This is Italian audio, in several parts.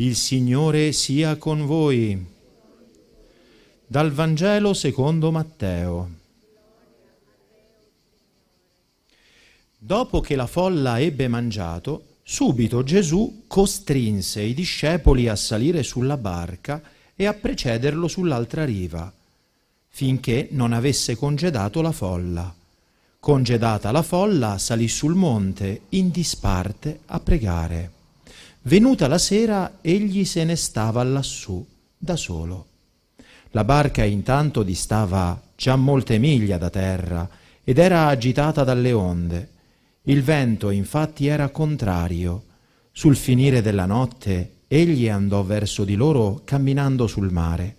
Il Signore sia con voi. Dal Vangelo secondo Matteo. Dopo che la folla ebbe mangiato, subito Gesù costrinse i discepoli a salire sulla barca e a precederlo sull'altra riva, finché non avesse congedato la folla. Congedata la folla, salì sul monte in disparte a pregare. Venuta la sera, egli se ne stava lassù, da solo. La barca intanto distava già molte miglia da terra ed era agitata dalle onde. Il vento infatti era contrario. Sul finire della notte egli andò verso di loro camminando sul mare.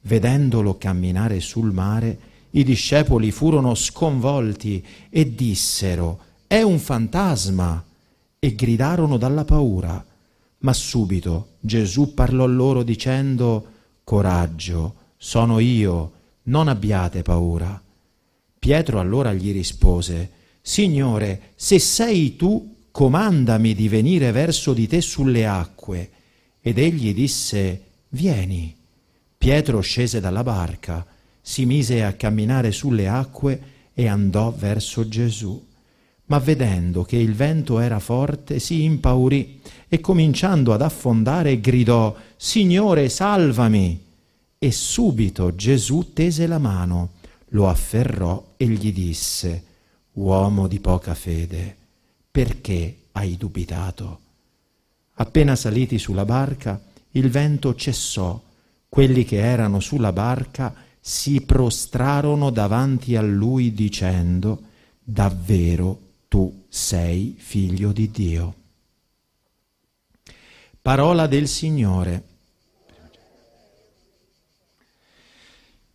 Vedendolo camminare sul mare, i discepoli furono sconvolti e dissero, è un fantasma, e gridarono dalla paura. Ma subito Gesù parlò loro dicendo, Coraggio, sono io, non abbiate paura. Pietro allora gli rispose, Signore, se sei tu, comandami di venire verso di te sulle acque. Ed egli disse, Vieni. Pietro scese dalla barca, si mise a camminare sulle acque e andò verso Gesù ma vedendo che il vento era forte si impaurì e cominciando ad affondare gridò Signore salvami. E subito Gesù tese la mano, lo afferrò e gli disse Uomo di poca fede, perché hai dubitato? Appena saliti sulla barca, il vento cessò. Quelli che erano sulla barca si prostrarono davanti a lui dicendo Davvero tu sei figlio di Dio. Parola del Signore.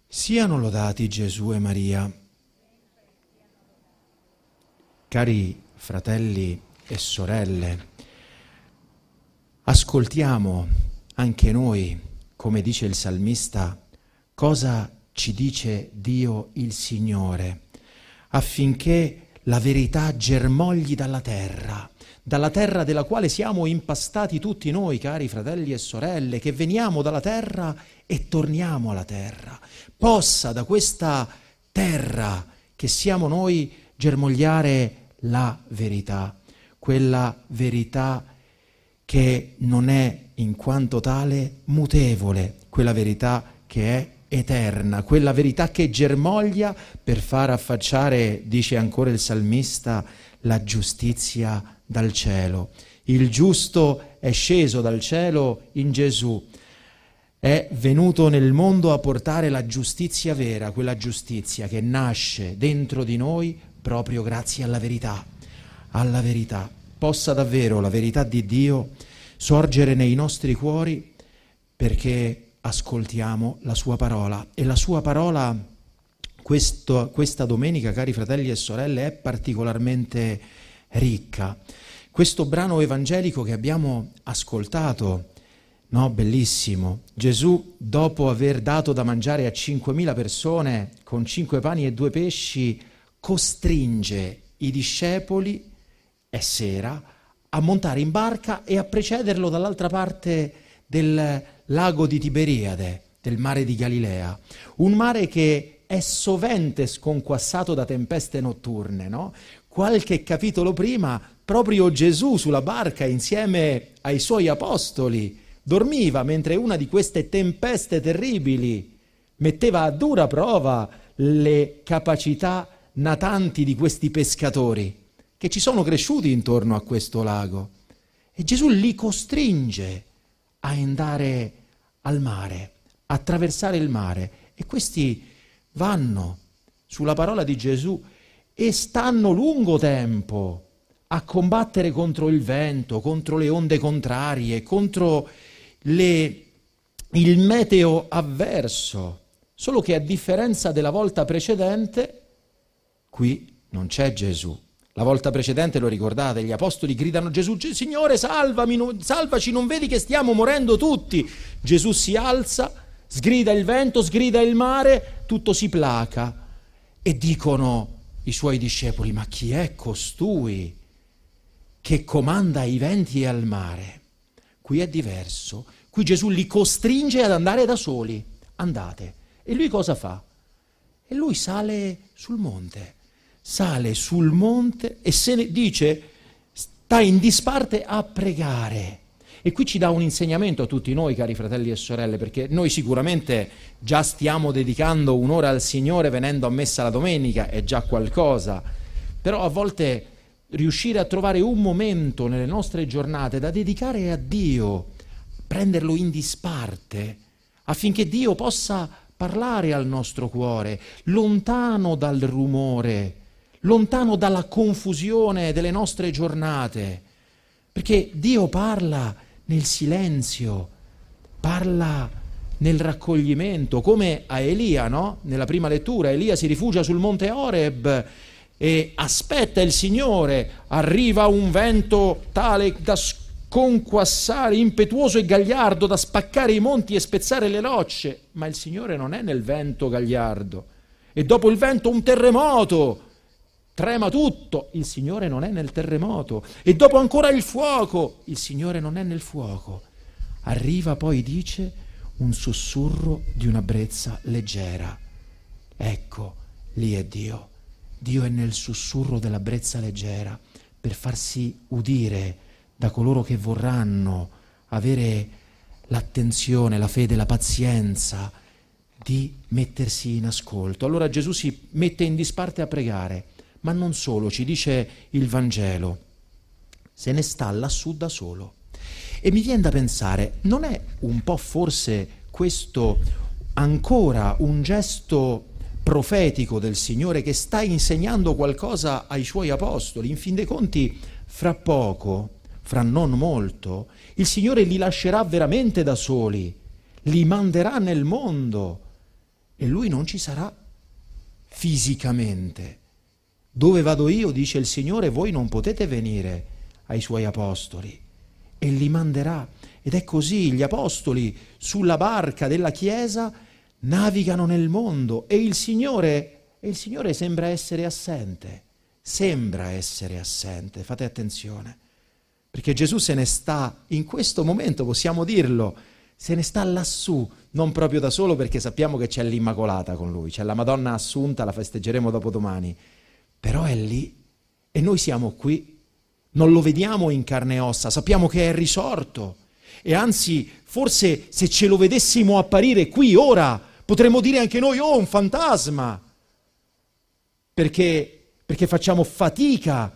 Siano lodati Gesù e Maria. Cari fratelli e sorelle, ascoltiamo anche noi, come dice il salmista, cosa ci dice Dio il Signore, affinché la verità germogli dalla terra, dalla terra della quale siamo impastati tutti noi, cari fratelli e sorelle, che veniamo dalla terra e torniamo alla terra. Possa da questa terra che siamo noi germogliare la verità, quella verità che non è in quanto tale mutevole, quella verità che è eterna, quella verità che germoglia per far affacciare, dice ancora il salmista, la giustizia dal cielo. Il giusto è sceso dal cielo in Gesù, è venuto nel mondo a portare la giustizia vera, quella giustizia che nasce dentro di noi proprio grazie alla verità, alla verità. Possa davvero la verità di Dio sorgere nei nostri cuori perché ascoltiamo la sua parola e la sua parola questo, questa domenica, cari fratelli e sorelle, è particolarmente ricca. Questo brano evangelico che abbiamo ascoltato, no, bellissimo. Gesù, dopo aver dato da mangiare a 5.000 persone con cinque pani e due pesci, costringe i discepoli, è sera, a montare in barca e a precederlo dall'altra parte del lago di Tiberiade, del mare di Galilea, un mare che è sovente sconquassato da tempeste notturne, no? Qualche capitolo prima, proprio Gesù sulla barca insieme ai suoi apostoli dormiva mentre una di queste tempeste terribili metteva a dura prova le capacità natanti di questi pescatori che ci sono cresciuti intorno a questo lago. E Gesù li costringe a andare al mare, attraversare il mare. E questi vanno sulla parola di Gesù e stanno lungo tempo a combattere contro il vento, contro le onde contrarie, contro le, il meteo avverso. Solo che a differenza della volta precedente, qui non c'è Gesù. La volta precedente, lo ricordate, gli apostoli gridano Gesù, Signore salvami, salvaci, non vedi che stiamo morendo tutti? Gesù si alza, sgrida il vento, sgrida il mare, tutto si placa. E dicono i suoi discepoli, ma chi è costui che comanda ai venti e al mare? Qui è diverso. Qui Gesù li costringe ad andare da soli. Andate. E lui cosa fa? E lui sale sul monte. Sale sul monte e se ne dice sta in disparte a pregare. E qui ci dà un insegnamento a tutti noi, cari fratelli e sorelle, perché noi sicuramente già stiamo dedicando un'ora al Signore venendo a messa la domenica, è già qualcosa, però a volte riuscire a trovare un momento nelle nostre giornate da dedicare a Dio, prenderlo in disparte, affinché Dio possa parlare al nostro cuore, lontano dal rumore, lontano dalla confusione delle nostre giornate, perché Dio parla nel silenzio, parla nel raccoglimento, come a Elia, no? Nella prima lettura, Elia si rifugia sul monte Oreb e aspetta il Signore, arriva un vento tale da sconquassare, impetuoso e gagliardo, da spaccare i monti e spezzare le rocce, ma il Signore non è nel vento gagliardo. E dopo il vento un terremoto, trema tutto, il Signore non è nel terremoto. E dopo ancora il fuoco, il Signore non è nel fuoco. Arriva poi, dice, un sussurro di una brezza leggera. Ecco, lì è Dio. Dio è nel sussurro della brezza leggera per farsi udire da coloro che vorranno avere l'attenzione, la fede, la pazienza di mettersi in ascolto. Allora Gesù si mette in disparte a pregare ma non solo, ci dice il Vangelo, se ne sta lassù da solo. E mi viene da pensare, non è un po' forse questo ancora un gesto profetico del Signore che sta insegnando qualcosa ai suoi apostoli? In fin dei conti, fra poco, fra non molto, il Signore li lascerà veramente da soli, li manderà nel mondo e lui non ci sarà fisicamente. Dove vado io, dice il Signore, voi non potete venire ai suoi apostoli. E li manderà. Ed è così, gli apostoli sulla barca della Chiesa navigano nel mondo e il Signore, e il Signore sembra essere assente, sembra essere assente, fate attenzione, perché Gesù se ne sta, in questo momento possiamo dirlo, se ne sta lassù, non proprio da solo perché sappiamo che c'è l'Immacolata con lui, c'è la Madonna Assunta, la festeggeremo dopo domani però è lì e noi siamo qui. Non lo vediamo in carne e ossa, sappiamo che è risorto. E anzi, forse se ce lo vedessimo apparire qui ora, potremmo dire anche noi, oh, un fantasma. Perché, perché facciamo fatica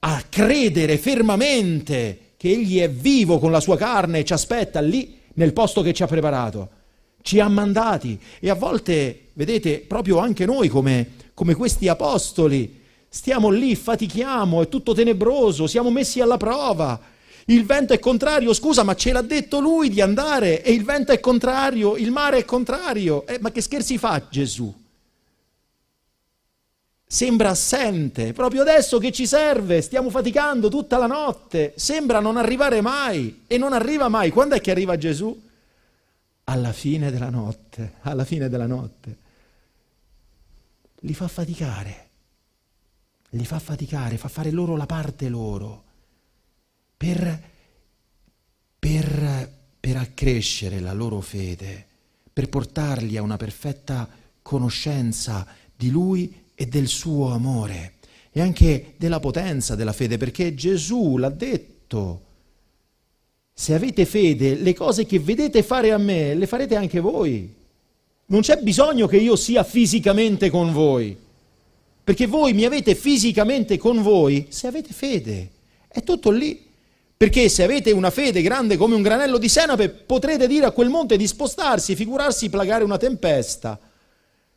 a credere fermamente che Egli è vivo con la sua carne e ci aspetta lì nel posto che ci ha preparato. Ci ha mandati e a volte, vedete, proprio anche noi come, come questi apostoli, Stiamo lì, fatichiamo, è tutto tenebroso, siamo messi alla prova. Il vento è contrario, scusa, ma ce l'ha detto lui di andare e il vento è contrario, il mare è contrario. Eh, ma che scherzi fa Gesù? Sembra assente, proprio adesso che ci serve, stiamo faticando tutta la notte, sembra non arrivare mai e non arriva mai. Quando è che arriva Gesù? Alla fine della notte, alla fine della notte. Li fa faticare li fa faticare, fa fare loro la parte loro, per, per, per accrescere la loro fede, per portarli a una perfetta conoscenza di Lui e del suo amore e anche della potenza della fede, perché Gesù l'ha detto. Se avete fede, le cose che vedete fare a me, le farete anche voi. Non c'è bisogno che io sia fisicamente con voi perché voi mi avete fisicamente con voi se avete fede. È tutto lì. Perché se avete una fede grande come un granello di senape, potrete dire a quel monte di spostarsi, figurarsi plagare una tempesta.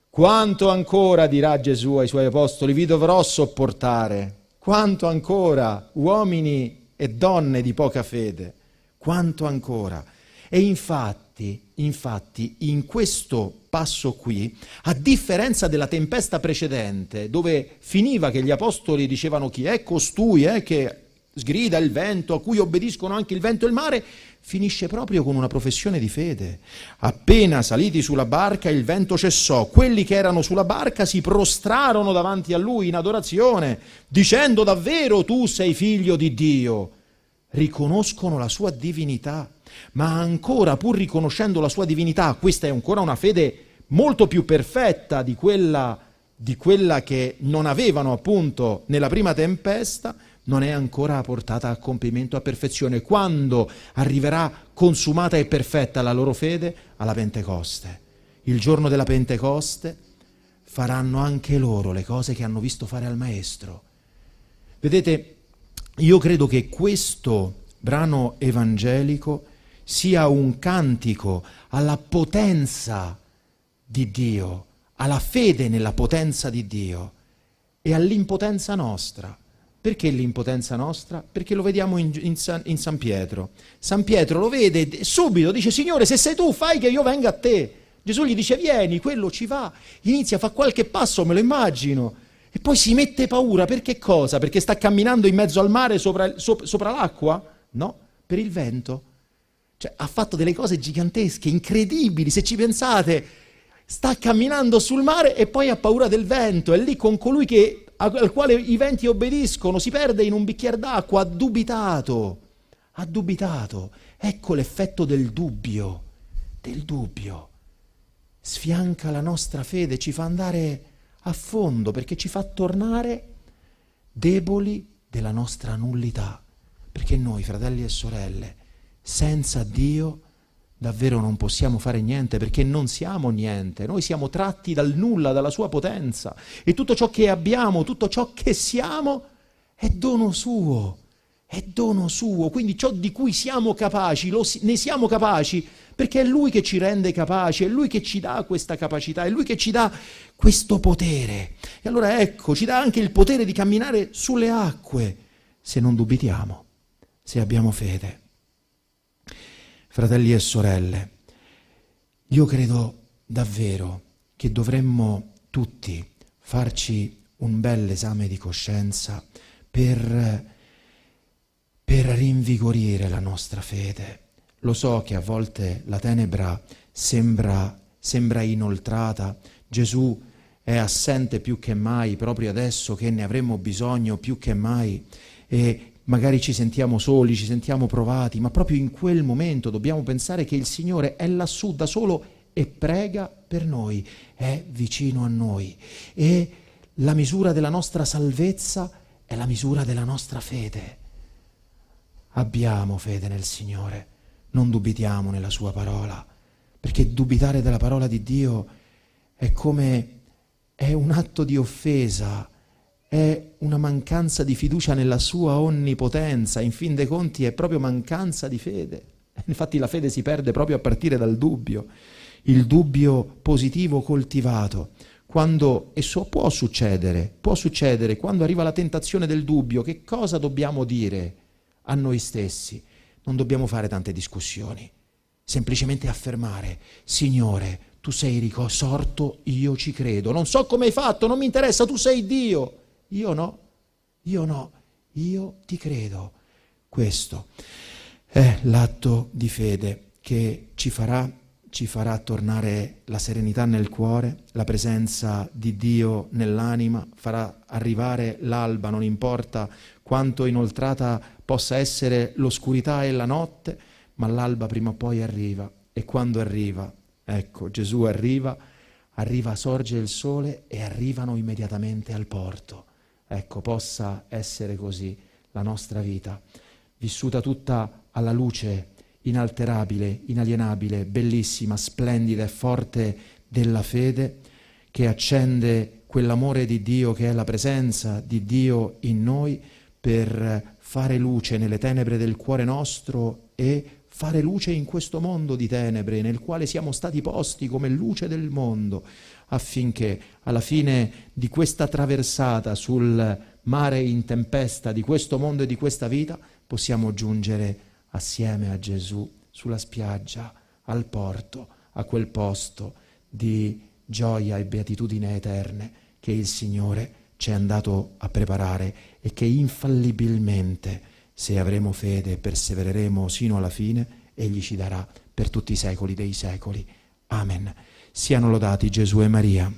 Quanto ancora, dirà Gesù ai suoi apostoli, vi dovrò sopportare? Quanto ancora, uomini e donne di poca fede? Quanto ancora? E infatti, infatti, in questo passo qui, a differenza della tempesta precedente, dove finiva che gli apostoli dicevano chi è costui eh, che sgrida il vento, a cui obbediscono anche il vento e il mare, finisce proprio con una professione di fede. Appena saliti sulla barca il vento cessò, quelli che erano sulla barca si prostrarono davanti a lui in adorazione, dicendo davvero tu sei figlio di Dio. Riconoscono la sua divinità ma ancora pur riconoscendo la sua divinità, questa è ancora una fede molto più perfetta di quella, di quella che non avevano appunto nella prima tempesta, non è ancora portata a compimento, a perfezione. Quando arriverà consumata e perfetta la loro fede? Alla Pentecoste. Il giorno della Pentecoste faranno anche loro le cose che hanno visto fare al Maestro. Vedete, io credo che questo brano evangelico sia un cantico alla potenza di Dio, alla fede nella potenza di Dio e all'impotenza nostra. Perché l'impotenza nostra? Perché lo vediamo in, in, San, in, San, Pietro. San Pietro lo vede subito, dice Signore se sei tu fai che io venga a te. Gesù gli dice vieni, quello ci va, inizia a fare qualche passo, me lo immagino, e poi si mette paura, per che cosa? Perché sta camminando in mezzo al mare sopra, sopra l'acqua? No, per il vento. Cioè ha fatto delle cose gigantesche, incredibili, se ci pensate, sta camminando sul mare e poi ha paura del vento, è lì con colui che al quale i venti obbediscono, si perde in un bicchiere d'acqua, ha dubitato, ha dubitato. Ecco l'effetto del dubbio, del dubbio. Sfianca la nostra fede, ci fa andare a fondo perché ci fa tornare deboli della nostra nullità. Perché noi, fratelli e sorelle, senza Dio davvero non possiamo fare niente perché non siamo niente, noi siamo tratti dal nulla, dalla sua potenza. E tutto ciò che abbiamo, tutto ciò che siamo è dono suo, è dono suo, quindi ciò di cui siamo capaci, lo, ne siamo capaci perché è lui che ci rende capaci, è lui che ci dà questa capacità, è lui che ci dà questo potere. E allora ecco, ci dà anche il potere di camminare sulle acque se non dubitiamo, se abbiamo fede fratelli e sorelle, io credo davvero che dovremmo tutti farci un bel esame di coscienza per, per rinvigorire la nostra fede. Lo so che a volte la tenebra sembra, sembra inoltrata, Gesù è assente più che mai, proprio adesso che ne avremmo bisogno più che mai, e magari ci sentiamo soli, ci sentiamo provati, ma proprio in quel momento dobbiamo pensare che il Signore è lassù da solo e prega per noi, è vicino a noi. E la misura della nostra salvezza è la misura della nostra fede. Abbiamo fede nel Signore, non dubitiamo nella Sua parola, perché dubitare della parola di Dio è come è un atto di offesa è una mancanza di fiducia nella sua onnipotenza, in fin dei conti è proprio mancanza di fede. Infatti la fede si perde proprio a partire dal dubbio, il dubbio positivo coltivato. Quando, e so, può succedere, può succedere, quando arriva la tentazione del dubbio, che cosa dobbiamo dire a noi stessi? Non dobbiamo fare tante discussioni, semplicemente affermare, Signore, tu sei risorto, io ci credo. Non so come hai fatto, non mi interessa, tu sei Dio. Io no, io no, io ti credo. Questo è l'atto di fede che ci farà, ci farà tornare la serenità nel cuore, la presenza di Dio nell'anima, farà arrivare l'alba, non importa quanto inoltrata possa essere l'oscurità e la notte, ma l'alba prima o poi arriva e quando arriva, ecco, Gesù arriva, arriva, sorge il sole e arrivano immediatamente al porto ecco, possa essere così la nostra vita, vissuta tutta alla luce inalterabile, inalienabile, bellissima, splendida e forte della fede che accende quell'amore di Dio che è la presenza di Dio in noi per fare luce nelle tenebre del cuore nostro e fare luce in questo mondo di tenebre nel quale siamo stati posti come luce del mondo, affinché alla fine di questa traversata sul mare in tempesta di questo mondo e di questa vita possiamo giungere assieme a Gesù sulla spiaggia, al porto, a quel posto di gioia e beatitudine eterne che il Signore ci è andato a preparare e che infallibilmente, se avremo fede e persevereremo sino alla fine, Egli ci darà per tutti i secoli dei secoli. Amen. Siano lodati Gesù e Maria.